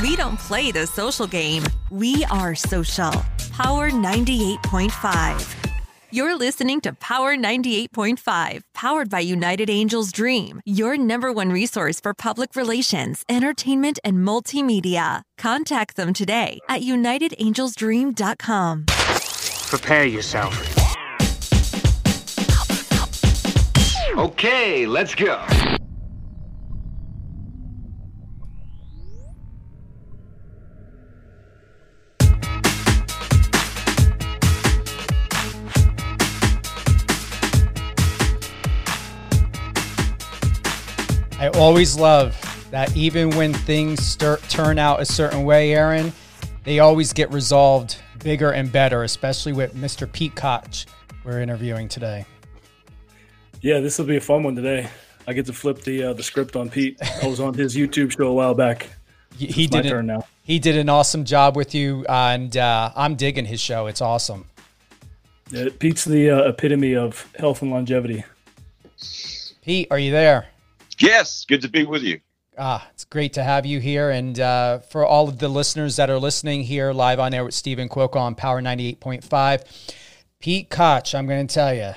We don't play the social game. We are social. Power 98.5. You're listening to Power 98.5, powered by United Angels Dream, your number one resource for public relations, entertainment, and multimedia. Contact them today at unitedangelsdream.com. Prepare yourself. Okay, let's go. I always love that even when things start, turn out a certain way, Aaron, they always get resolved bigger and better, especially with Mr. Pete Koch we're interviewing today. Yeah, this will be a fun one today. I get to flip the uh, the script on Pete. I was on his YouTube show a while back. He, he did my turn now. He did an awesome job with you, uh, and uh, I'm digging his show. It's awesome. Yeah, Pete's the uh, epitome of health and longevity. Pete, are you there? Yes, good to be with you. Ah, it's great to have you here. And uh, for all of the listeners that are listening here live on air with Stephen Quoka on Power 98.5, Pete Koch, I'm going to tell you,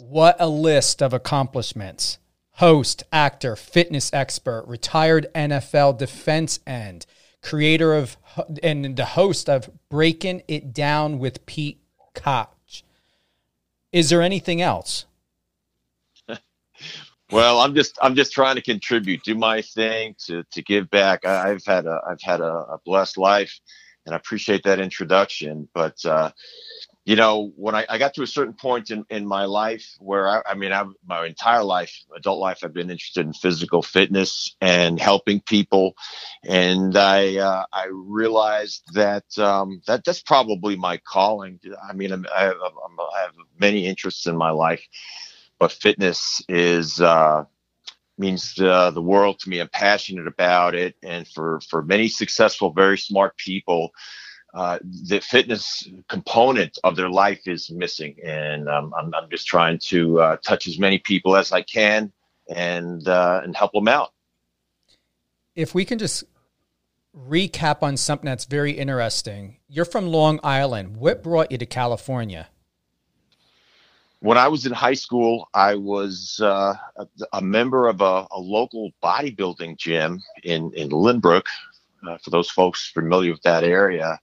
what a list of accomplishments. Host, actor, fitness expert, retired NFL defense end, creator of and the host of Breaking It Down with Pete Koch. Is there anything else? Well, I'm just I'm just trying to contribute, do my thing to to give back. I, have had a I've had a, a, blessed life, and I appreciate that introduction. But uh, you know, when I, I got to a certain point in, in my life where I, I mean, I, my entire life, adult life, I've been interested in physical fitness and helping people, and I uh, I realized that um, that that's probably my calling. I mean, I'm, I, have, I have many interests in my life but fitness is uh, means uh, the world to me. I'm passionate about it, and for for many successful, very smart people, uh, the fitness component of their life is missing, and um, I'm I'm just trying to uh, touch as many people as I can and uh, and help them out. If we can just recap on something that's very interesting. You're from Long Island. What brought you to California? When I was in high school, I was uh, a, a, member of a, a, local bodybuilding gym in in Lynbrook. Uh, for those folks familiar with that area,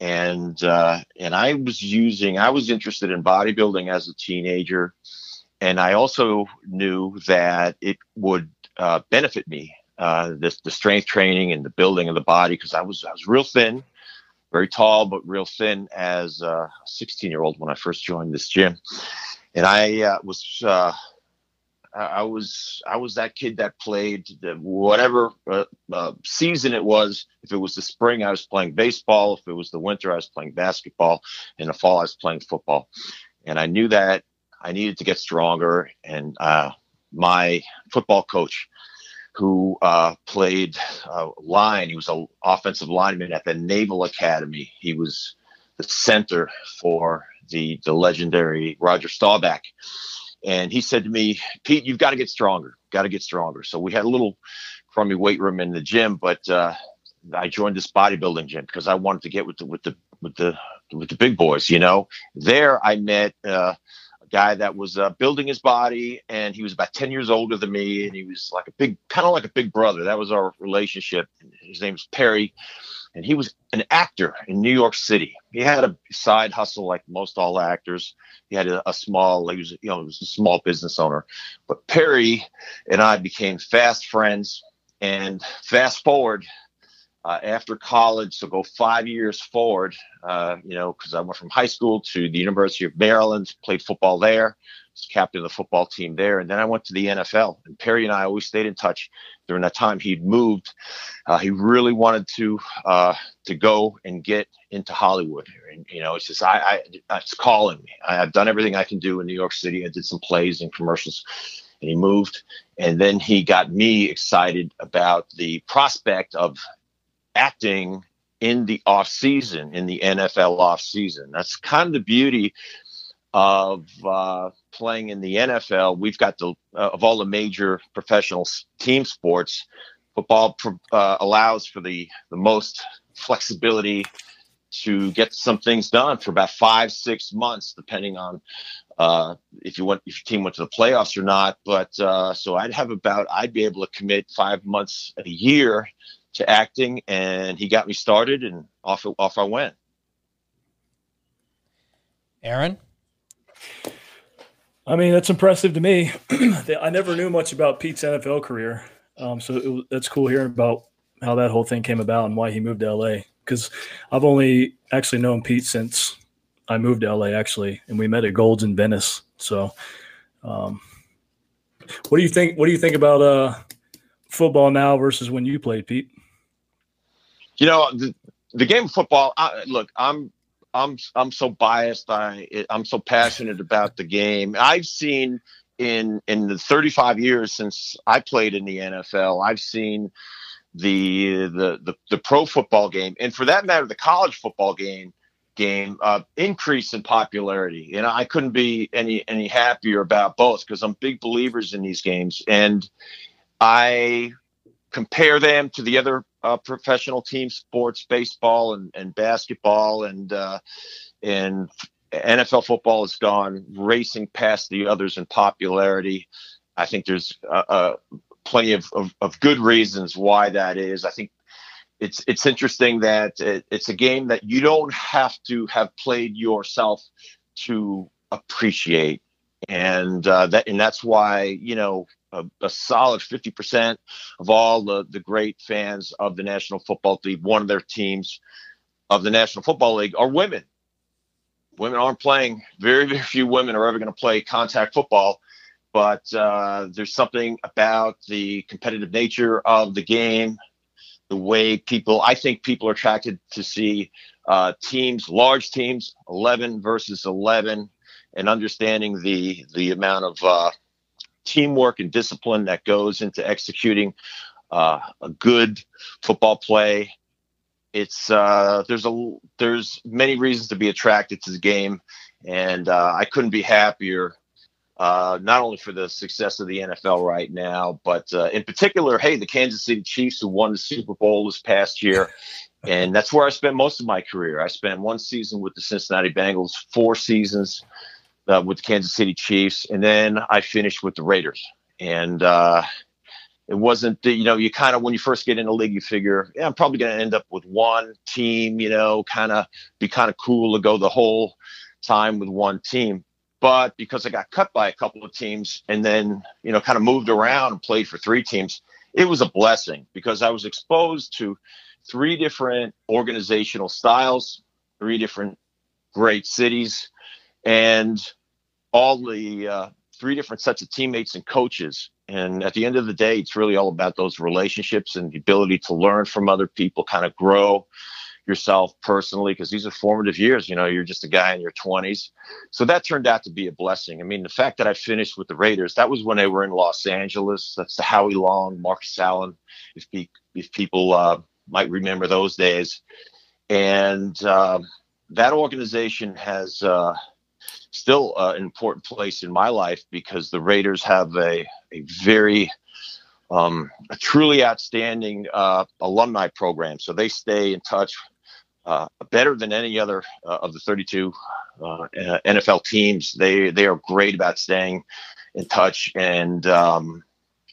and uh, and I was using, I was interested in bodybuilding as a teenager, and I also knew that it would uh, benefit me. Uh, this the strength training and the building of the body because I was I was real thin very tall but real thin as a 16 year old when I first joined this gym, and I uh, was uh, I was I was that kid that played the, whatever uh, uh, season it was. If it was the spring, I was playing baseball. If it was the winter, I was playing basketball. In the fall, I was playing football, and I knew that I needed to get stronger. And uh, my football coach who uh, played uh, line. He was an offensive lineman at the Naval Academy. He was the center for the the legendary Roger Staubach. And he said to me, Pete, you've got to get stronger. Got to get stronger. So we had a little crummy weight room in the gym, but uh, I joined this bodybuilding gym because I wanted to get with the with the with the with the big boys. You know, there I met uh, guy that was uh, building his body, and he was about ten years older than me, and he was like a big, kind of like a big brother. That was our relationship. His name was Perry, and he was an actor in New York City. He had a side hustle like most all actors. He had a, a small, he was, you know, he was a small business owner. But Perry and I became fast friends. And fast forward, uh, after college, so go five years forward, uh, you know, because I went from high school to the University of Maryland, played football there, was captain of the football team there, and then I went to the NFL. And Perry and I always stayed in touch during that time. He'd moved. Uh, he really wanted to uh, to go and get into Hollywood. And you know, it's just I, I it's calling me. I, I've done everything I can do in New York City. I did some plays and commercials and he moved. And then he got me excited about the prospect of acting in the off season, in the NFL off season. That's kind of the beauty of uh, playing in the NFL. We've got the uh, of all the major professional team sports, football uh, allows for the the most flexibility to get some things done for about five six months, depending on uh, if you want if your team went to the playoffs or not. But uh, so I'd have about I'd be able to commit five months a year to acting, and he got me started, and off off I went. Aaron. I mean, that's impressive to me. I never knew much about Pete's NFL career, um, so it, that's cool hearing about how that whole thing came about and why he moved to LA. Because I've only actually known Pete since I moved to LA, actually, and we met at Gold's in Venice. So, um, what do you think? What do you think about uh, football now versus when you played, Pete? You know, the, the game of football. I, look, I'm I'm I'm so biased. I I'm so passionate about the game. I've seen in in the 35 years since I played in the NFL, I've seen the the the, the pro football game, and for that matter, the college football game game uh, increase in popularity. And I couldn't be any any happier about both because I'm big believers in these games, and I compare them to the other uh, professional team sports, baseball and, and basketball, and uh, and NFL football has gone racing past the others in popularity. I think there's uh, uh, plenty of, of, of, good reasons why that is. I think it's it's interesting that it, it's a game that you don't have to have played yourself to appreciate, and uh, that and that's why you know a, a solid 50% of all the, the great fans of the National Football League, one of their teams of the National Football League are women. Women aren't playing, very, very few women are ever going to play contact football. But uh, there's something about the competitive nature of the game, the way people, I think people are attracted to see uh, teams, large teams, 11 versus 11, and understanding the the amount of uh, teamwork and discipline that goes into executing uh, a good football play. It's uh, there's a there's many reasons to be attracted to the game, and uh, I couldn't be happier. Uh, not only for the success of the NFL right now, but uh, in particular, hey, the Kansas City Chiefs who won the Super Bowl this past year, and that's where I spent most of my career. I spent one season with the Cincinnati Bengals, four seasons uh, with the Kansas City Chiefs, and then I finished with the Raiders. And uh, it wasn't, you know, you kind of when you first get in the league, you figure, yeah, I'm probably going to end up with one team, you know, kind of be kind of cool to go the whole time with one team. But because I got cut by a couple of teams and then, you know, kind of moved around and played for three teams, it was a blessing because I was exposed to three different organizational styles, three different great cities, and all the uh, three different sets of teammates and coaches. And at the end of the day, it's really all about those relationships and the ability to learn from other people, kind of grow yourself personally, because these are formative years. You know, you're just a guy in your 20s. So that turned out to be a blessing. I mean, the fact that I finished with the Raiders, that was when they were in Los Angeles. That's the Howie Long, Marcus Allen, if, if people uh, might remember those days. And uh, that organization has. Uh, still uh, an important place in my life because the Raiders have a, a very um, a truly outstanding uh, alumni program. So they stay in touch uh, better than any other uh, of the 32 uh, NFL teams. They they are great about staying in touch and um,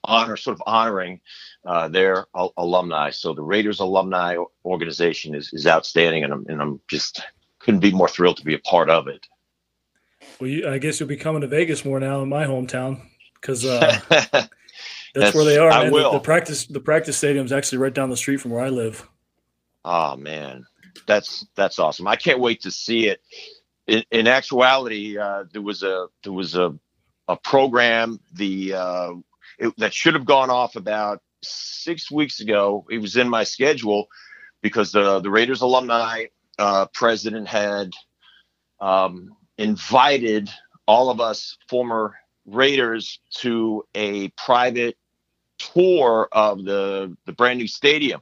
honor sort of honoring uh, their al- alumni. So the Raiders alumni organization is, is outstanding, and I'm, and I'm just couldn't be more thrilled to be a part of it. Well, you, I guess you'll be coming to Vegas more now in my hometown because uh, that's, that's, where they are. Man. The, the, practice the practice stadium is actually right down the street from where I live. Oh man, that's that's awesome! I can't wait to see it. In, in actuality, uh, there was a there was a a program the uh, it, that should have gone off about six weeks ago. It was in my schedule because the the Raiders alumni uh, president had um, invited all of us former Raiders to a private tour of the the brand new stadium.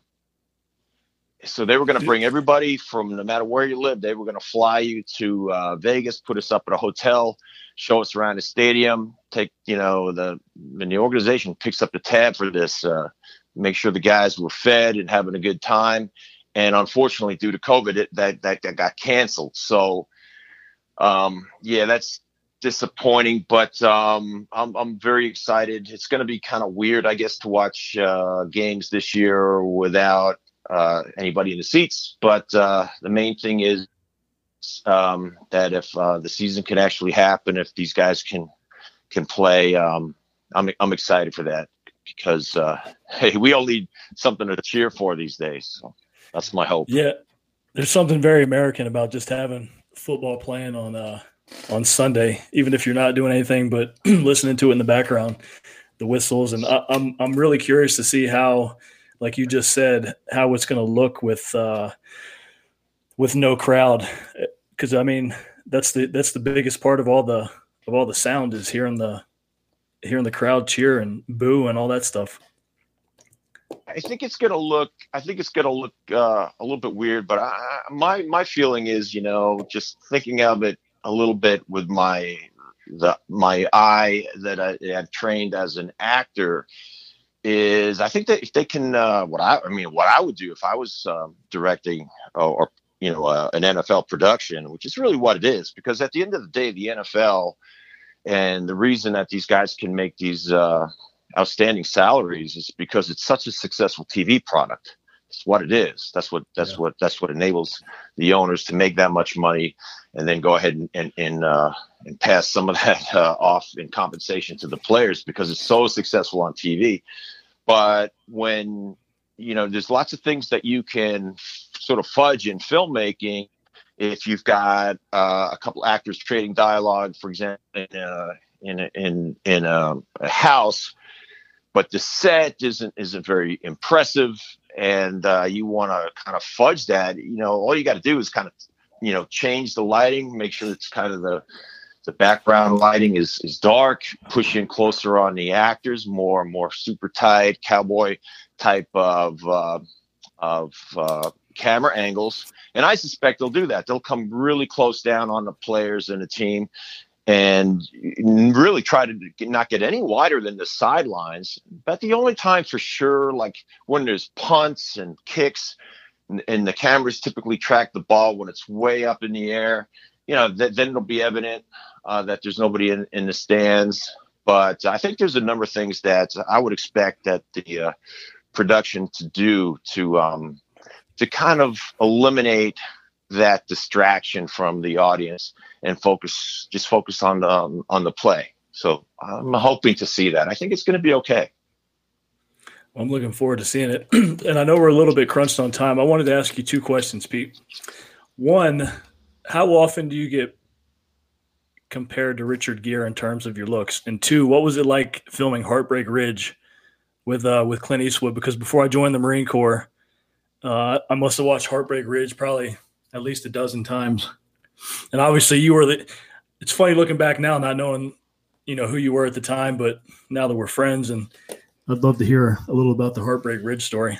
So they were going to bring everybody from no matter where you live. They were going to fly you to uh, Vegas, put us up at a hotel, show us around the stadium. Take you know the when the organization picks up the tab for this. Uh, make sure the guys were fed and having a good time. And unfortunately, due to COVID, it, that, that that got canceled. So, um, yeah, that's disappointing. But um, I'm I'm very excited. It's going to be kind of weird, I guess, to watch uh, games this year without uh, anybody in the seats. But uh, the main thing is um, that if uh, the season can actually happen, if these guys can can play, um, I'm I'm excited for that because uh, hey, we all need something to cheer for these days. So that's my hope. Yeah, there's something very American about just having football playing on uh, on Sunday, even if you're not doing anything but listening to it in the background, the whistles, and I, I'm I'm really curious to see how like you just said, how it's going to look with uh, with no crowd. Because I mean, that's the that's the biggest part of all the of all the sound is hearing the hearing the crowd cheer and boo and all that stuff. I think it's to look. I think it's to look uh, a little bit weird, but I, my my feeling is, you know, just thinking of it a little bit with my the my eye that I have trained as an actor is I think that if they can, uh, what I, I mean, what I would do if I was um, directing or, or, you know, uh, an NFL production, which is really what it is, because at the end of the day, the NFL and the reason that these guys can make these uh, outstanding salaries is because it's such a successful TV product. It's what it is. That's what that's yeah. what that's what enables the owners to make that much money, and then go ahead and and and, uh, and pass some of that uh, off in compensation to the players because it's so successful on TV. But when you know, there's lots of things that you can sort of fudge in filmmaking. If you've got uh, a couple actors trading dialogue, for example, in a, in a, in, in a, a house, but the set isn't isn't very impressive, and uh, you want to kind of fudge that. You know, all you got to do is kind of you know change the lighting, make sure it's kind of the the background lighting is is dark, pushing closer on the actors, more and more super tight cowboy type of uh, of uh, camera angles. And I suspect they'll do that. They'll come really close down on the players and the team, and really try to not get any wider than the sidelines. But the only time for sure, like when there's punts and kicks, and, and the cameras typically track the ball when it's way up in the air you know, th- then it'll be evident uh, that there's nobody in, in the stands. But I think there's a number of things that I would expect that the uh, production to do to um, to kind of eliminate that distraction from the audience and focus just focus on the um, on the play. So I'm hoping to see that. I think it's going to be okay. I'm looking forward to seeing it. and I know we're a little bit crunched on time. I wanted to ask you two questions, Pete. One, how often do you get compared to Richard Gere in terms of your looks? And two, what was it like filming Heartbreak Ridge with uh, with Clint Eastwood? Because before I joined the Marine Corps, uh, I must have watched Heartbreak Ridge probably at least a dozen times. And obviously, you were the. It's funny looking back now, not knowing you know who you were at the time, but now that we're friends, and I'd love to hear a little about the Heartbreak Ridge story.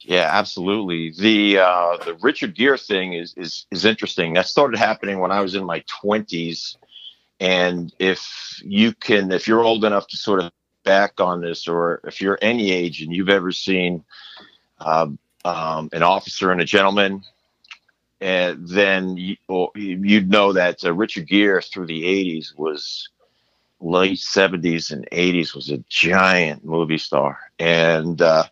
Yeah, absolutely. The uh, the Richard Gere thing is is is interesting. That started happening when I was in my twenties, and if you can, if you're old enough to sort of back on this, or if you're any age and you've ever seen uh, um, an officer and a gentleman, and then you, would know that uh, Richard Gere through the '80s was late '70s and '80s was a giant movie star, and uh,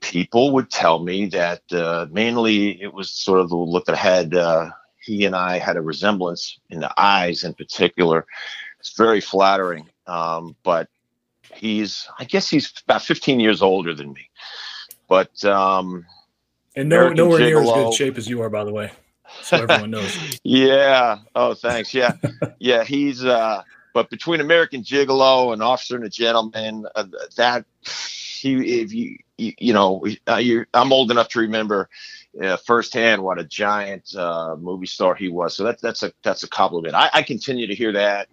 people would tell me that uh, mainly it was sort of the look that had uh, he and I had a resemblance in the eyes in particular. It's very flattering, um, but he's I guess he's about 15 years older than me, but um, and no, nowhere near as good shape as you are, by the way. So everyone knows. yeah. Oh, thanks. Yeah, yeah. He's uh, but between American Gigolo and Officer and a Gentleman, uh, that he if you you, you know uh, I'm old enough to remember uh, firsthand what a giant uh, movie star he was. So that, that's a that's a compliment. I, I continue to hear that,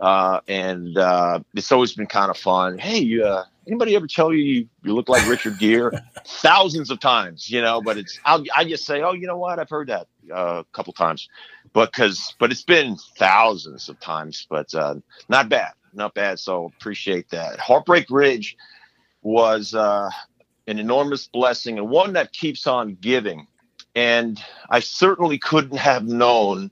uh, and uh, it's always been kind of fun. Hey, uh, anybody ever tell you you, you look like Richard Gere? Thousands of times, you know. But it's I'll, I just say, oh, you know what? I've heard that a couple times, but because but it's been thousands of times, but uh, not bad, not bad. So appreciate that. Heartbreak Ridge was uh, an enormous blessing and one that keeps on giving. And I certainly couldn't have known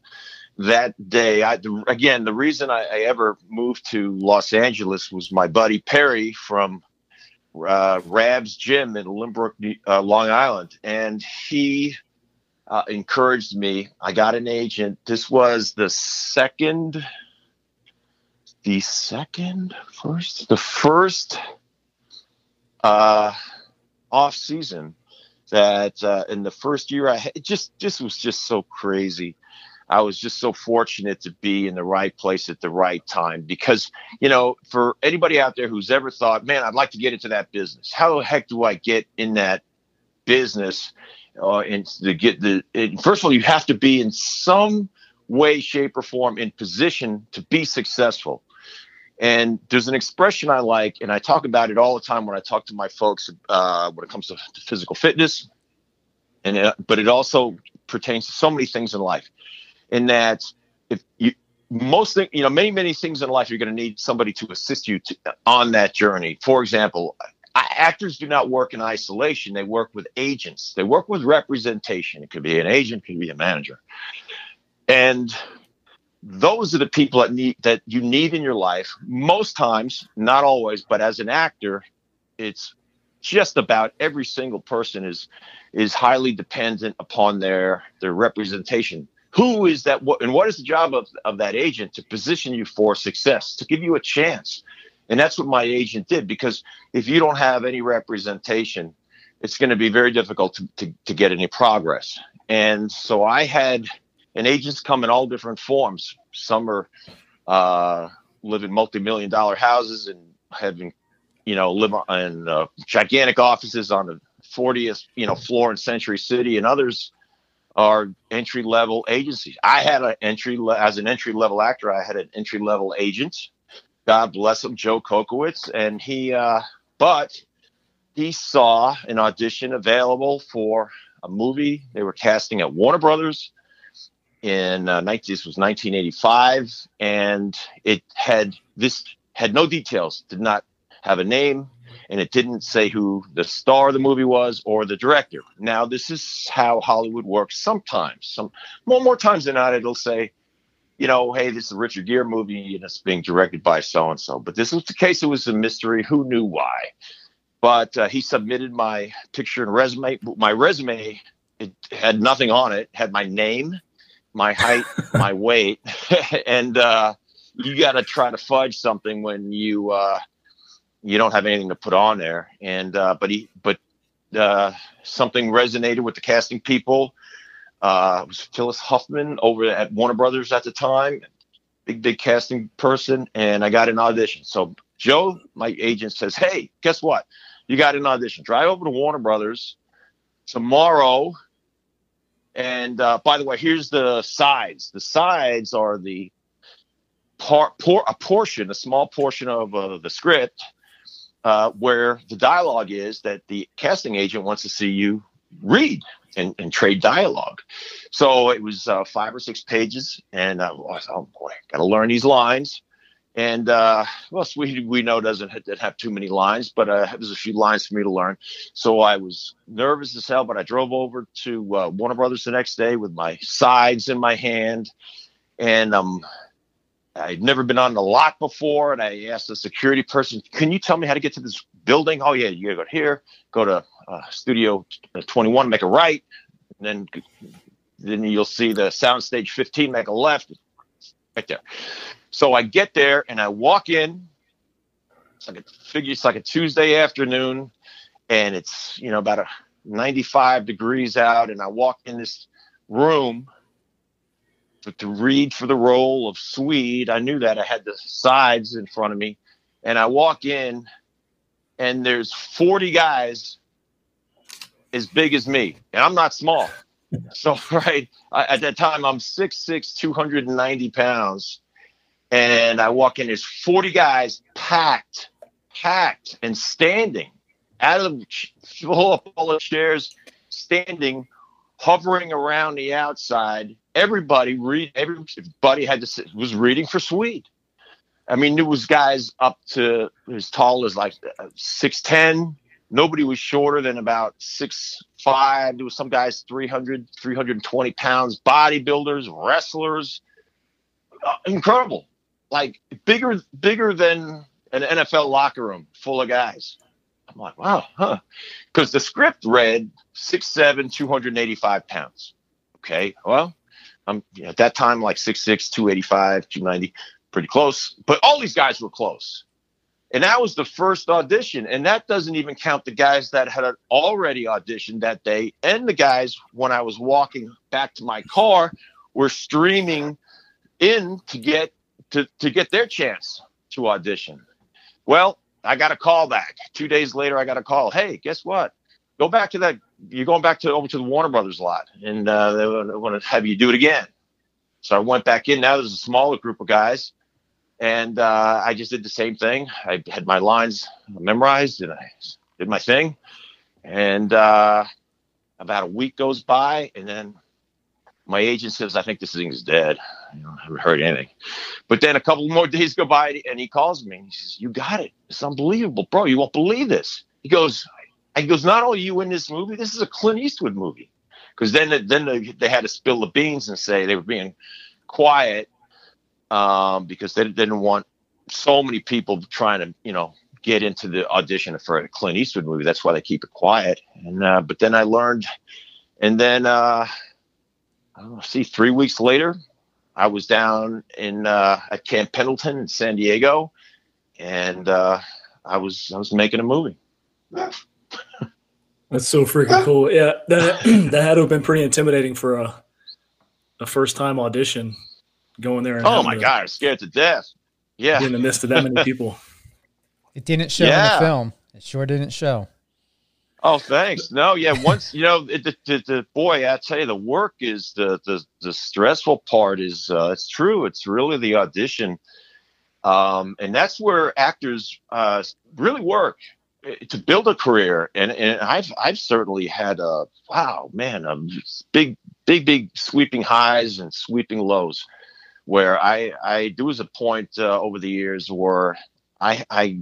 that day. I, again, the reason I, I ever moved to Los Angeles was my buddy Perry from uh, Rab's Gym in Lynbrook, uh, Long Island, and he uh, encouraged me. I got an agent. This was the second, the second, first, the first uh, off season that uh, in the first year I had, it just this was just so crazy. I was just so fortunate to be in the right place at the right time because, you know, for anybody out there who's ever thought, man, I'd like to get into that business. How the heck do I get in that business? Uh, and to get the, it, first of all, you have to be in some way, shape, or form in position to be successful. And there's an expression I like, and I talk about it all the time when I talk to my folks uh, when it comes to, to physical fitness, and it, but it also pertains to so many things in life. In that, if you most thing, you know, many many things in life, you're going to need somebody to assist you to, on that journey. For example, actors do not work in isolation; they work with agents. They work with representation. It could be an agent, it could be a manager, and those are the people that need that you need in your life most times not always but as an actor it's just about every single person is is highly dependent upon their their representation who is that what and what is the job of, of that agent to position you for success to give you a chance and that's what my agent did because if you don't have any representation it's going to be very difficult to, to, to get any progress and so i had and agents come in all different forms. Some are uh, live in multi-million dollar houses and having, you know, live in uh, gigantic offices on the 40th, you know, floor in Century City, and others are entry level agencies. I had an entry le- as an entry level actor. I had an entry level agent. God bless him, Joe Kokowitz, and he, uh, but he saw an audition available for a movie they were casting at Warner Brothers in uh, 19, this was 1985, and it had this had no details, did not have a name, and it didn't say who the star of the movie was or the director. Now, this is how Hollywood works sometimes. Some more more times than not, it'll say, you know, hey, this is a Richard Gere movie and it's being directed by so and so. But this was the case; it was a mystery. Who knew why? But uh, he submitted my picture and resume. My resume it had nothing on it. Had my name my height, my weight, and uh, you got to try to fudge something when you uh, you don't have anything to put on there. And uh, but he but uh, something resonated with the casting people. Uh, it was Phyllis Huffman over at Warner Brothers at the time, big big casting person, and I got an audition. So Joe, my agent, says, "Hey, guess what? You got an audition. Drive over to Warner Brothers tomorrow." And uh, by the way, here's the sides. The sides are the part, por- a portion, a small portion of uh, the script uh, where the dialogue is that the casting agent wants to see you read and, and trade dialogue. So it was uh, five or six pages, and uh, oh boy, got to learn these lines. And uh, well, Sweetie we know doesn't have too many lines, but uh, there's a few lines for me to learn. So I was nervous as hell, but I drove over to uh, Warner Brothers the next day with my sides in my hand, and um, I'd never been on the lot before. And I asked the security person, "Can you tell me how to get to this building?" Oh yeah, you gotta go here, go to uh, Studio 21, make a right, and then then you'll see the soundstage 15, make a left, right there. So I get there and I walk in. It's like a figure. It's like a Tuesday afternoon, and it's you know about a 95 degrees out, and I walk in this room to, to read for the role of Swede. I knew that I had the sides in front of me, and I walk in, and there's 40 guys as big as me, and I'm not small. So right I, at that time, I'm 6'6", 290 pounds and I walk in, there's 40 guys packed, packed and standing out of the full of chairs, standing, hovering around the outside. Everybody read, everybody had to was reading for Swede. I mean, there was guys up to as tall as like 6'10, Nobody was shorter than about six five. There was some guys 300, 320 pounds, bodybuilders, wrestlers. Uh, incredible. Like bigger, bigger than an NFL locker room full of guys. I'm like, wow, huh? Because the script read six seven, 285 pounds. Okay, well, I'm at that time like six six, 285, 290, pretty close. But all these guys were close. And that was the first audition. And that doesn't even count the guys that had already auditioned that day. And the guys, when I was walking back to my car, were streaming in to get to, to get their chance to audition. Well, I got a call back. Two days later, I got a call. Hey, guess what? Go back to that. You're going back to over to the Warner Brothers lot, and uh, they want to have you do it again. So I went back in. Now there's a smaller group of guys, and uh, I just did the same thing. I had my lines memorized and I did my thing. And uh, about a week goes by, and then my agent says, I think this thing is dead. You know, I haven't heard anything. But then a couple more days go by, and he calls me and he says, You got it. It's unbelievable, bro. You won't believe this. He goes, he goes, Not only you in this movie, this is a Clint Eastwood movie. Because then, then they, they had to spill the beans and say they were being quiet um, because they didn't want so many people trying to, you know, get into the audition for a Clint Eastwood movie. That's why they keep it quiet. And uh, but then I learned, and then uh, I don't know, see, three weeks later, I was down in uh, at Camp Pendleton in San Diego, and uh, I was I was making a movie. That's so freaking cool. Yeah, that that had to have been pretty intimidating for a a first time audition going there. oh my god, I'm scared to death. Yeah, in the midst of that many people. It didn't show yeah. in the film. It sure didn't show. Oh, thanks. No, yeah. Once you know, it, the, the, the, boy, I tell you, the work is the the, the stressful part. Is uh, it's true. It's really the audition, um, and that's where actors uh, really work to build a career. And and I've I've certainly had a wow, man, a big big big sweeping highs and sweeping lows where I I there was a point uh, over the years where I I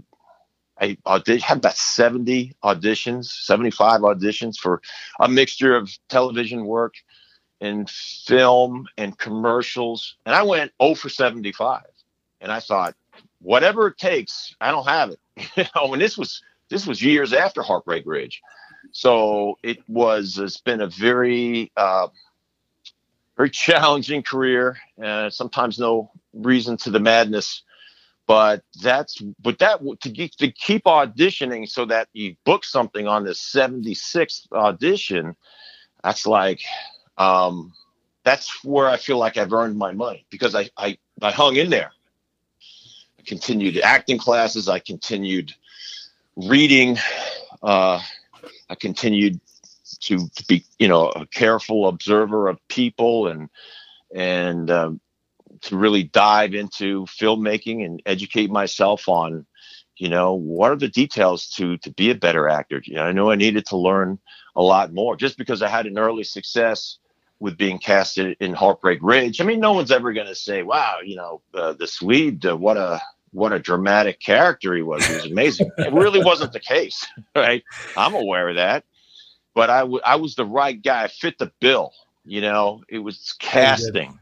I audit- had about 70 auditions, 75 auditions for a mixture of television work and film and commercials. And I went 0 for 75. And I thought, whatever it takes, I don't have it. you know, and this was this was years after Heartbreak Ridge. So it was it's been a very uh, very challenging career. Uh, sometimes no reason to the madness, but that's but that to keep, to keep auditioning so that you book something on the 76th audition. That's like um, that's where I feel like I've earned my money because I I, I hung in there. I continued acting classes. I continued reading. Uh, I continued to, to be you know a careful observer of people and and um, to really dive into filmmaking and educate myself on you know what are the details to to be a better actor you know, i know i needed to learn a lot more just because i had an early success with being casted in heartbreak ridge i mean no one's ever going to say wow you know uh, the swede uh, what a what a dramatic character he was he was amazing it really wasn't the case right i'm aware of that but I, w- I was the right guy. I fit the bill. You know, it was casting,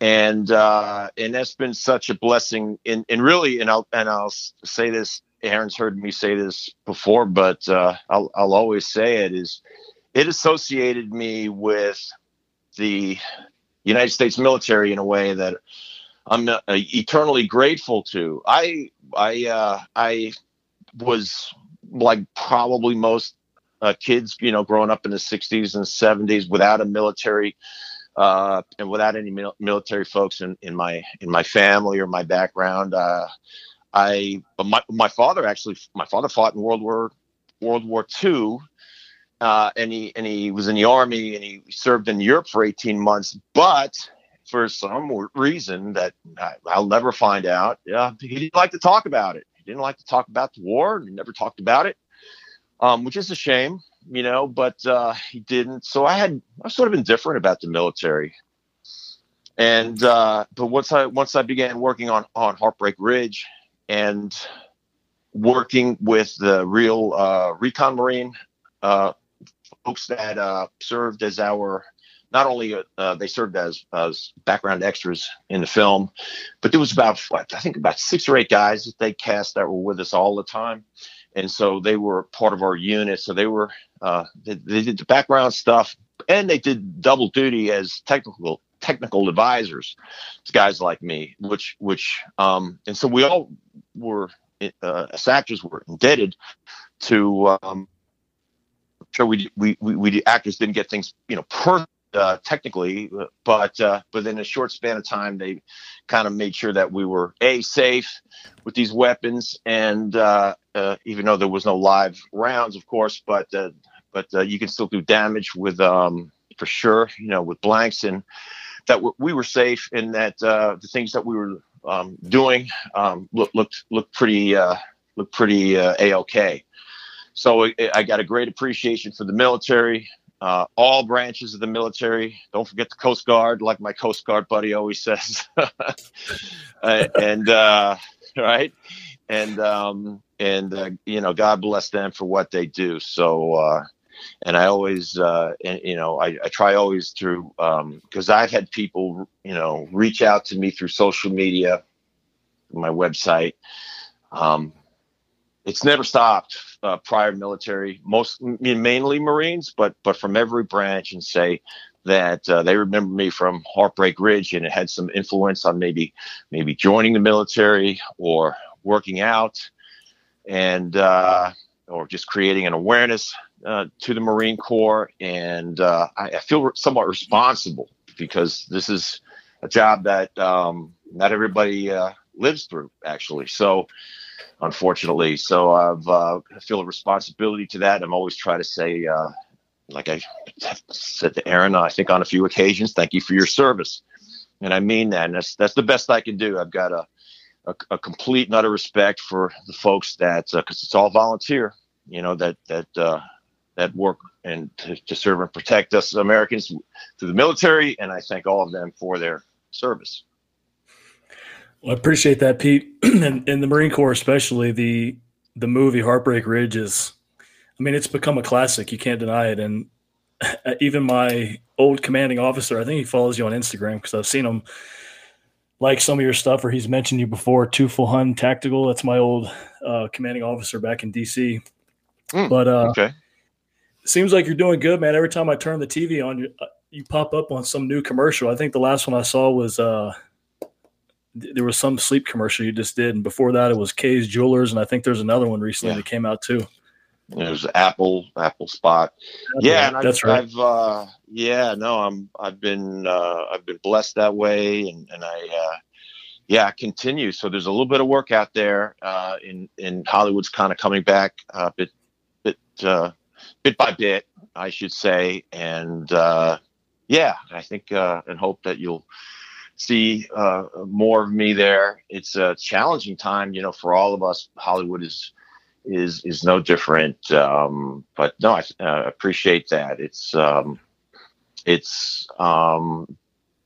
and uh, and that's been such a blessing. And and really, and I'll and I'll say this. Aaron's heard me say this before, but uh, I'll I'll always say it is. It associated me with the United States military in a way that I'm uh, eternally grateful to. I I uh, I was like probably most uh, kids, you know, growing up in the 60s and 70s without a military uh, and without any mil- military folks in, in my in my family or my background. Uh, I my my father actually my father fought in World War World War II. Uh, and he and he was in the army and he served in Europe for 18 months. But for some reason that I, will never find out, yeah, he didn't like to talk about it. He didn't like to talk about the war. He never talked about it um, which is a shame, you know, but uh, he didn't. So I had I was sort of indifferent about the military. And uh, but once I once I began working on on Heartbreak Ridge, and working with the real uh, recon marine uh, folks that uh, served as our not only uh, they served as as background extras in the film, but there was about I think about six or eight guys that they cast that were with us all the time, and so they were part of our unit. So they were uh, they, they did the background stuff, and they did double duty as technical technical advisors to guys like me, which which um, and so we all were uh, as actors were indebted to um, sure we, we we we actors didn't get things you know perfect uh, technically, but uh, but in a short span of time, they kind of made sure that we were a safe with these weapons, and uh, uh even though there was no live rounds, of course, but uh, but uh, you can still do damage with um, for sure, you know, with blanks, and that we were safe, and that the things that we were um, doing um, looked looked looked pretty looked pretty a okay. So I got a great appreciation for the military uh, all branches of the military. Don't forget the Coast Guard, like my Coast Guard buddy always says. uh, and uh, right, and um, and uh, you know, God bless them for what they do. So, uh, and I always, uh, and, you know, I, I try always through because um, I've had people, you know, reach out to me through social media, my website. Um, it's never stopped uh, prior military, most mainly Marines, but but from every branch, and say that uh, they remember me from Heartbreak Ridge, and it had some influence on maybe maybe joining the military or working out, and uh, or just creating an awareness uh, to the Marine Corps. And uh, I, I, feel somewhat responsible because this is a job that um, not everybody uh, lives through, actually. So unfortunately. So I've uh, I feel a responsibility to that. I'm always trying to say, uh, like I said to Aaron, I think on a few occasions, thank you for your service, and I mean that. And that's that's the best I can do. I've got a a, a complete and utter respect for the folks that because uh, it's all volunteer, you know that that uh, that work and to, to serve and protect us Americans through the military, and I thank all of them for their service. Well, I appreciate that, Pete. and in the Marine Corps, especially the the movie Heartbreak Ridge is, I mean, it's become a classic. You can't deny it. And even my old commanding officer, I think he follows you on Instagram because I've seen him like some of your stuff, or he's mentioned you before. Two full Hun Tactical. That's my old uh, commanding officer back in DC. Mm, but uh, okay. seems like you're doing good, man. Every time I turn the TV on, you, uh, you pop up on some new commercial. I think the last one I saw was. Uh, there was some sleep commercial you just did, and before that it was Kay's Jewelers, and I think there's another one recently yeah. that came out too. There's Apple Apple Spot. That's yeah, right. That's I've, right. I've uh, yeah, no, I'm I've been uh, I've been blessed that way, and and I uh, yeah continue. So there's a little bit of work out there uh, in in Hollywood's kind of coming back uh, bit bit uh, bit by bit, I should say, and uh, yeah, I think uh, and hope that you'll see uh, more of me there. It's a challenging time, you know, for all of us. Hollywood is is is no different. Um, but no, I uh, appreciate that. It's um, it's um,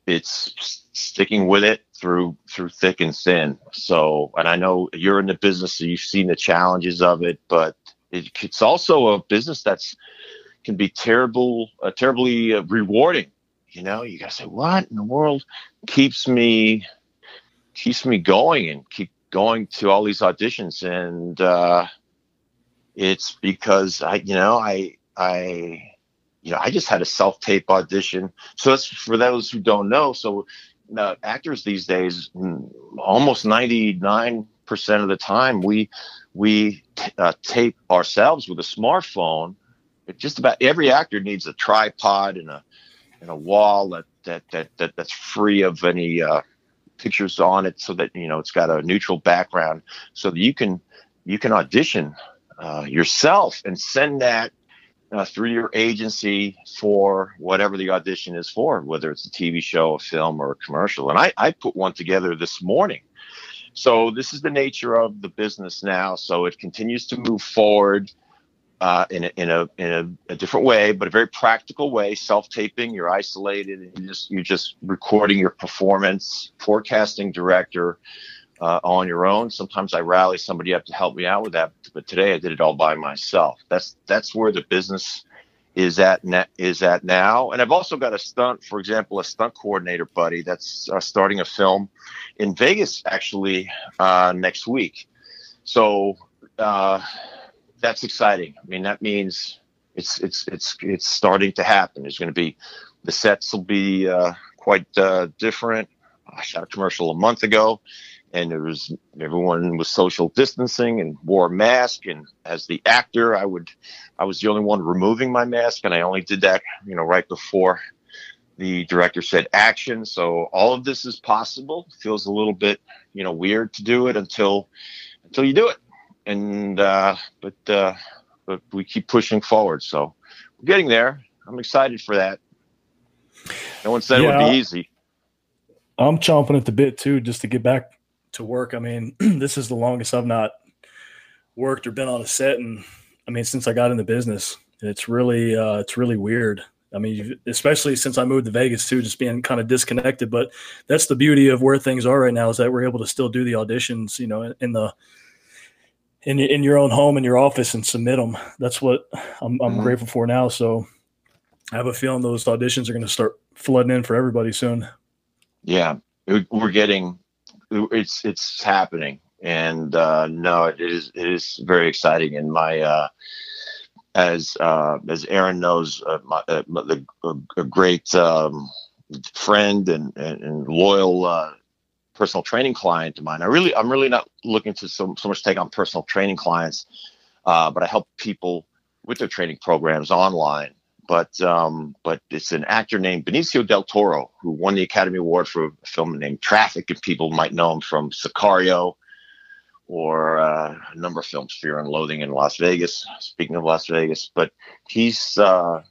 it's sticking with it through through thick and thin. So, and I know you're in the business, so you've seen the challenges of it, but it, it's also a business that's can be terrible, uh, terribly uh, rewarding you know, you gotta say, what in the world keeps me keeps me going and keep going to all these auditions and uh it's because I you know, I I you know, I just had a self tape audition. So that's for those who don't know. So uh, actors these days, mm, almost 99% of the time, we we uh, tape ourselves with a smartphone. Just about every actor needs a tripod and a and a wall that that that, that that's free of any uh, pictures on it, so that you know it's got a neutral background, so that you can you can audition uh, yourself and send that uh, through your agency for whatever the audition is for, whether it's a TV show, a film, or a commercial. And I, I put one together this morning. So this is the nature of the business now. So it continues to move forward uh, in a, in a in a, a, different way, but a very practical way. Self taping, you're isolated, and you just you're just recording your performance. Forecasting director, uh, on your own. Sometimes I rally somebody up to help me out with that, but today I did it all by myself. That's that's where the business is at ne- is at now. And I've also got a stunt, for example, a stunt coordinator buddy that's uh, starting a film in Vegas actually uh, next week. So uh, that's exciting. I mean, that means it's it's it's it's starting to happen. There's going to be the sets will be uh, quite uh, different. I shot a commercial a month ago and there was everyone was social distancing and wore a mask and as the actor i would i was the only one removing my mask and i only did that you know right before the director said action so all of this is possible it feels a little bit you know weird to do it until until you do it and uh but uh but we keep pushing forward so we're getting there i'm excited for that no one said yeah, it would be easy i'm chomping at the bit too just to get back to work. I mean, this is the longest I've not worked or been on a set, and I mean, since I got in the business, it's really uh, it's really weird. I mean, especially since I moved to Vegas too, just being kind of disconnected. But that's the beauty of where things are right now is that we're able to still do the auditions, you know, in the in in your own home in your office and submit them. That's what I'm, I'm mm-hmm. grateful for now. So I have a feeling those auditions are going to start flooding in for everybody soon. Yeah, we're getting it's it's happening, and uh, no, it is it is very exciting. And my uh, as uh, as Aaron knows, uh, my, uh, the, a, great um, friend and, and, and loyal uh, personal training client of mine. I really I'm really not looking to so, so much take on personal training clients, but I help people with their training programs online but um, but it's an actor named Benicio del Toro who won the Academy Award for a film named Traffic, and people might know him from Sicario or uh, a number of films, Fear and Loathing in Las Vegas. Speaking of Las Vegas, but he's uh,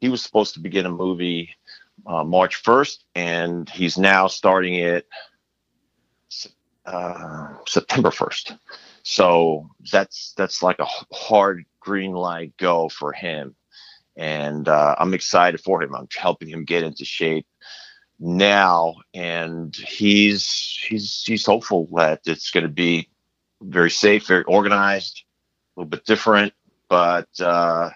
he was supposed to begin a movie uh, March first, and he's now starting it uh, September first. So that's that's like a hard green light go for him and uh, I'm excited for him. I'm helping him get into shape now, and he's he's he's hopeful that it's going to be very safe, very organized, a little bit different. But uh,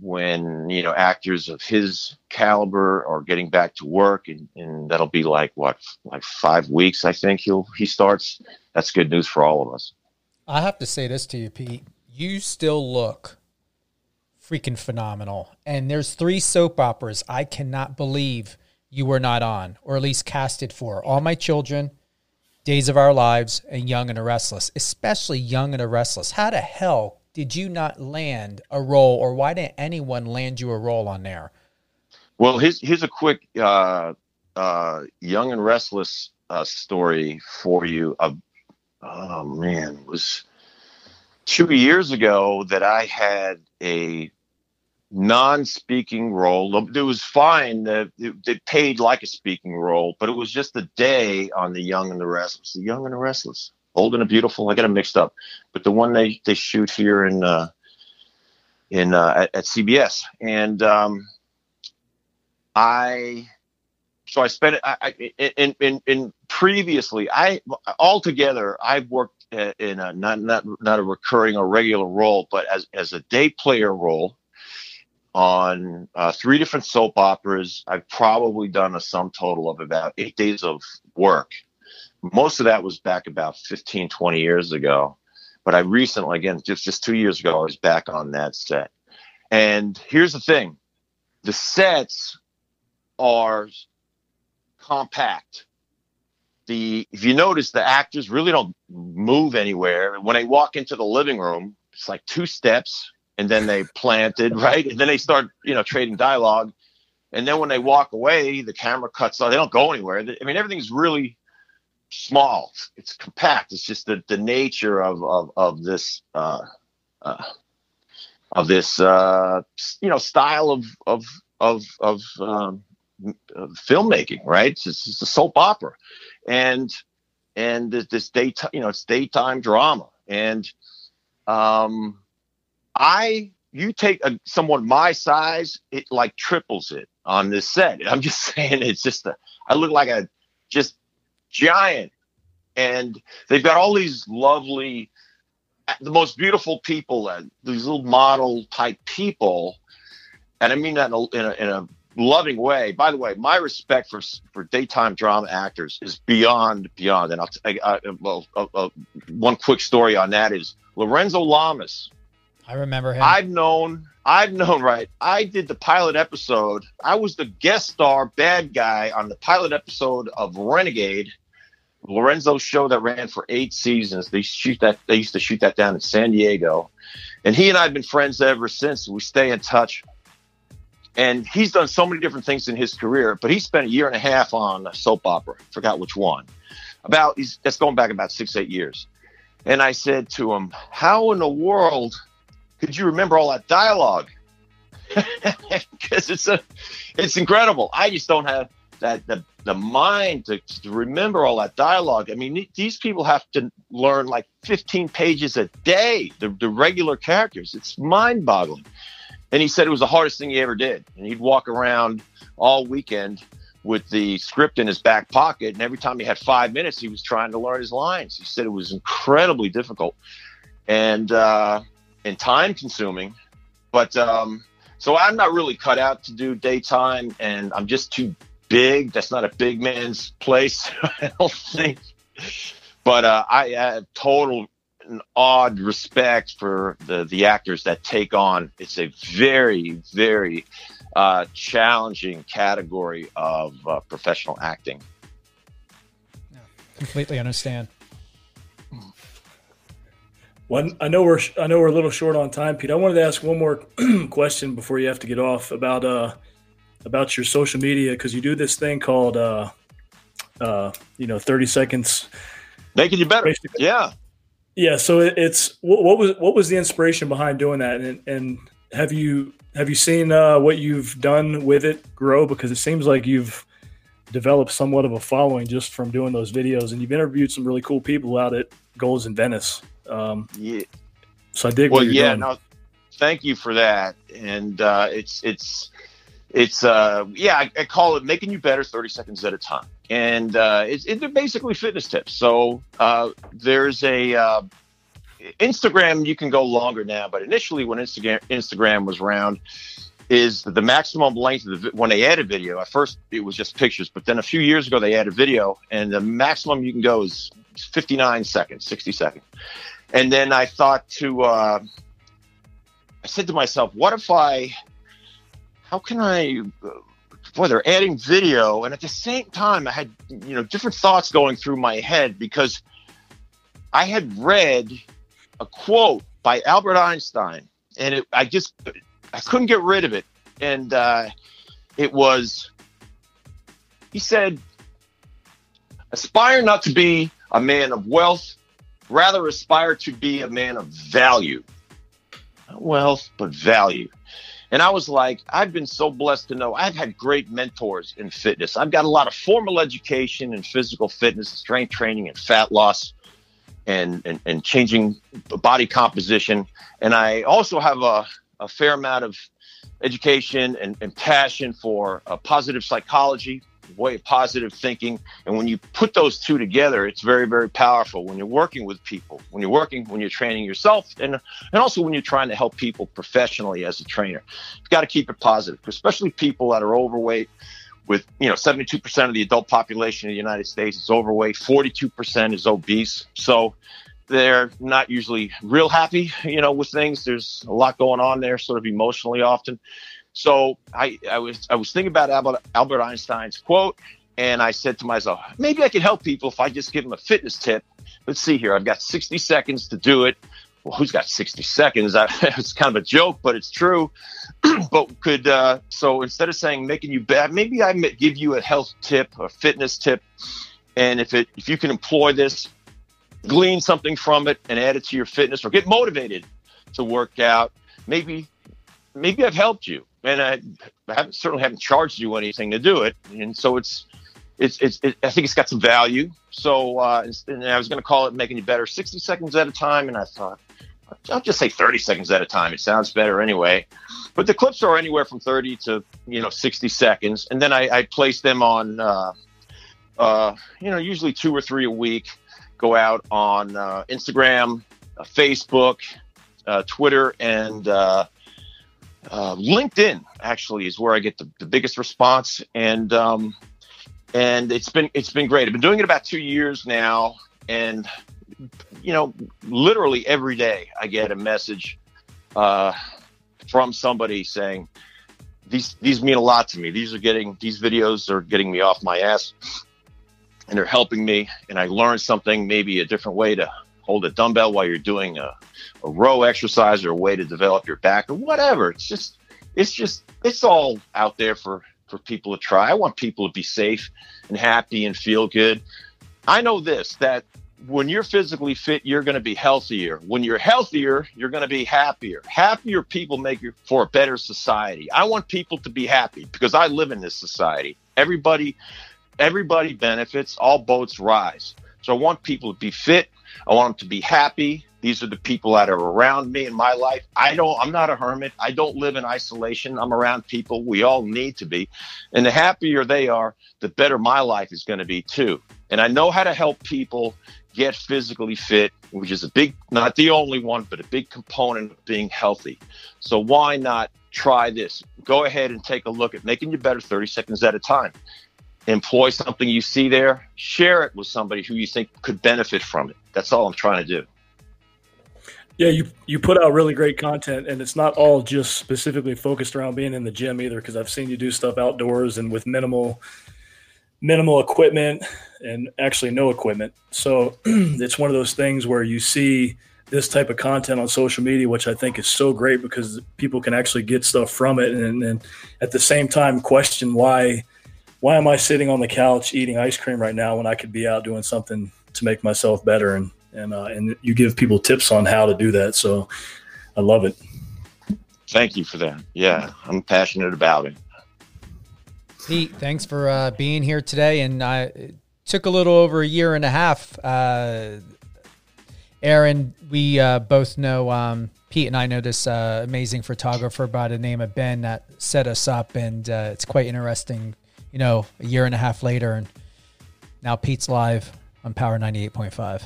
when you know actors of his caliber are getting back to work, and, and that'll be like what, like five weeks, I think he'll he starts. That's good news for all of us. I have to say this to you, Pete. You still look freaking phenomenal. And there's three soap operas I cannot believe you were not on, or at least casted for. All My Children, Days of Our Lives, and Young and the Restless, especially Young and the Restless. How the hell did you not land a role, or why didn't anyone land you a role on there? Well, here's, here's a quick uh, uh, Young and Restless uh, story for you. oh, man, it was two years ago that I had a non-speaking role. It was fine. It, paid like a speaking role, but it was just a day on The Young and the Restless. The Young and the Restless, Bold and Beautiful. I got them mixed up, but the one they they shoot here in uh, in uh, at, at, CBS, and um, I so I spent it. I, in, in in previously I altogether I've worked in a not not not a recurring or regular role, but as as a day player role on uh, three different soap operas. I've probably done a sum total of about eight days of work. Most of that was back about 15, 20 years ago. But I recently, again, just, just two years ago, I was back on that set. And here's the thing the sets are compact. The if you notice the actors really don't move anywhere. When they walk into the living room, it's like two steps and then they planted, right? And then they start, you know, trading dialogue. And then when they walk away, the camera cuts off. They don't go anywhere. I mean, everything's really small. It's compact. It's just the, the nature of, of, of this, uh, uh, of this, uh, you know, style of, of, of, of, um, filmmaking, right? It's, it's, a soap opera and, and this daytime, you know, it's daytime drama. And, um, I you take a, someone my size, it like triples it on this set. I'm just saying, it's just a, I look like a just giant and they've got all these lovely, the most beautiful people, and these little model type people, and I mean that in a, in a, in a loving way. By the way, my respect for for daytime drama actors is beyond beyond. And I'll I, I, well, uh, uh, one quick story on that is Lorenzo Lamas. I remember him. I've known. I've known. Right. I did the pilot episode. I was the guest star, bad guy on the pilot episode of Renegade. Lorenzo's show that ran for eight seasons. They shoot that. They used to shoot that down in San Diego, and he and I have been friends ever since. We stay in touch and he's done so many different things in his career, but he spent a year and a half on a soap opera. Forgot which one. About he's that's going back about six, eight years. And I said to him, How in the world could you remember all that dialogue? Because it's a it's incredible. I just don't have that the, the mind to, to remember all that dialogue. I mean, these people have to learn like 15 pages a day, the, the regular characters. It's mind boggling. And he said it was the hardest thing he ever did. And he'd walk around all weekend with the script in his back pocket. And every time he had five minutes, he was trying to learn his lines. He said it was incredibly difficult and, uh, and time consuming. But, um, so I'm not really cut out to do daytime and I'm just too big. That's not a big man's place, I don't think. But, uh, I have total an odd respect for the the actors that take on. It's a very very uh, challenging category of uh, professional acting. Yeah, completely understand. One, I know we're I know we're a little short on time, Pete. I wanted to ask one more question before you have to get off about uh about your social media because you do this thing called uh uh you know thirty seconds making you better. Yeah, yeah, so it's what, what, was what was the inspiration behind doing that, and, and have you have you seen uh, what you've done with it grow? Because it seems like you've developed somewhat of a following just from doing those videos, and you've interviewed some really cool people out at Gold's in Venice. Um, yeah. So I dig. Well, yeah. Doing. No, thank you for that, and uh, it's it's it's uh, yeah. I, I call it making you better thirty seconds at a time and uh, it's, it, they're basically fitness tips. So uh, there's a uh, Instagram. You can go longer now, but initially when Instagram Instagram was around, is the maximum length of the when they added video. At first it was just pictures, but then a few years ago they added video, and the maximum you can go is 59 seconds, 60 seconds. And then I thought to, uh, I said to myself, what if I, how can I boy, they're adding video. And at the same time, I had, you know, different thoughts going through my head because I had read a quote by Albert Einstein and it, I just, I couldn't get rid of it. And uh, it was, he said, aspire not to be a man of wealth, rather aspire to be a man of value. Not wealth, but value. And I was like, I've been so blessed to know I've had great mentors in fitness. I've got a lot of formal education in physical fitness, strength training, and fat loss, and and, and changing body composition. And I also have a, a fair amount of education and, and passion for uh, positive psychology, way of positive thinking. And when you put those two together, it's very, very powerful when you're working with people, when you're working, when you're training yourself, and, and also when you're trying to help people professionally as a trainer. You've got to keep it positive, especially people that are overweight. With you know, 72% of the adult population in the United States is overweight, 42% is obese. So they're not usually real happy, you know, with things. There's a lot going on there, sort of emotionally often. So I, I was I was thinking about Albert, Albert Einstein's quote, and I said to myself, maybe I can help people if I just give them a fitness tip. Let's see here. I've got 60 seconds to do it. Well, who's got 60 seconds? it's kind of a joke, but it's true. but could uh, so instead of saying making you bad, maybe I give you a health tip, a fitness tip, and if it if you can employ this, glean something from it and add it to your fitness or get motivated to work out, maybe maybe I've helped you and I, haven't, certainly haven't charged you anything to do it. And so it's, it's, it's, it, I think it's got some value. So, uh, and I was going to call it making you better 60 seconds at a time. And I thought, I'll just say 30 seconds at a time. It sounds better anyway. But the clips are anywhere from 30 to, you know, 60 seconds. And then I, I place them on, uh, uh, you know, usually two or three a week. go out on uh, Instagram, uh, Facebook, uh, Twitter, and uh, LinkedIn. Actually, is where I get the, the biggest response, and um, and it's been it's been great. I've been doing it about two years now, and you know, literally every day I get a message uh, from somebody saying these these mean a lot to me. These are getting these videos are getting me off my ass, and they're helping me. And I learned something, maybe a different way to hold a dumbbell while you're doing a, a row exercise or a way to develop your back or whatever. It's just it's just it's all out there for for people to try. I want people to be safe and happy and feel good. I know this that when you're physically fit, you're going to be healthier. When you're healthier, you're going to be happier. Happier people make for a better society. I want people to be happy because I live in this society. Everybody, everybody benefits. All boats rise. So I want people to be fit. I want them to be happy. These are the people that are around me in my life. I don't, I'm not a hermit. I don't live in isolation. I'm around people. We all need to be. And the happier they are, the better my life is going to be too. And I know how to help people get physically fit, which is a big, not the only one, but a big component of being healthy. So why not try this? Go ahead and take a look at making you better 30 seconds at a time. Employ something you see there, share it with somebody who you think could benefit from it. That's all I'm trying to do. Yeah, you you put out really great content, and it's not all just specifically focused around being in the gym either. Because I've seen you do stuff outdoors and with minimal minimal equipment and actually no equipment. So it's one of those things where you see this type of content on social media, which I think is so great because people can actually get stuff from it, and, and at the same time question why why am I sitting on the couch eating ice cream right now when I could be out doing something to make myself better and and uh, and you give people tips on how to do that. So I love it. Thank you for that. Yeah, I'm passionate about it. Pete, thanks for uh, being here today. And I took a little over a year and a half. Uh, Aaron, we uh, both know um, Pete and I know this uh, amazing photographer by the name of Ben that set us up, and uh, it's quite interesting. You know, a year and a half later, and now Pete's live on Power ninety eight point five.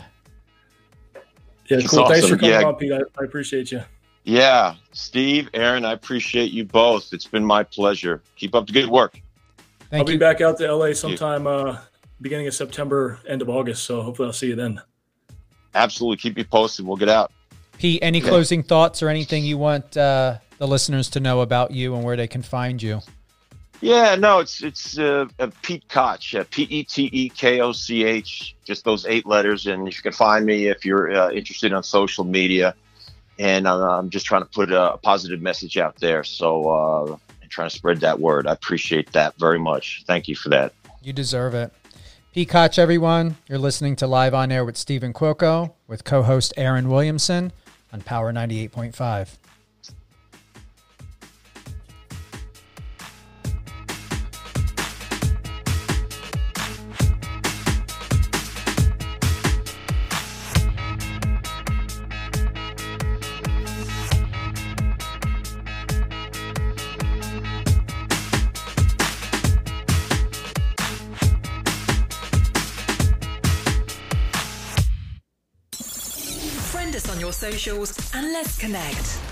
Yeah, cool. Awesome. Thanks for coming yeah. on, Pete. I, I appreciate you. Yeah, Steve, Aaron, I appreciate you both. It's been my pleasure. Keep up the good work. Thank I'll you. be back out to LA sometime uh, beginning of September, end of August. So hopefully I'll see you then. Absolutely. Keep you posted. We'll get out. Pete, any yeah. closing thoughts or anything you want uh, the listeners to know about you and where they can find you? Yeah, no, it's it's uh, Pete Koch, uh, P E T E K O C H, just those eight letters. And you can find me if you're uh, interested on social media. And uh, I'm just trying to put a positive message out there. So uh, and trying to spread that word. I appreciate that very much. Thank you for that. You deserve it. Pete Koch, everyone. You're listening to Live on Air with Stephen Cuoco with co host Aaron Williamson on Power 98.5. socials and let's connect.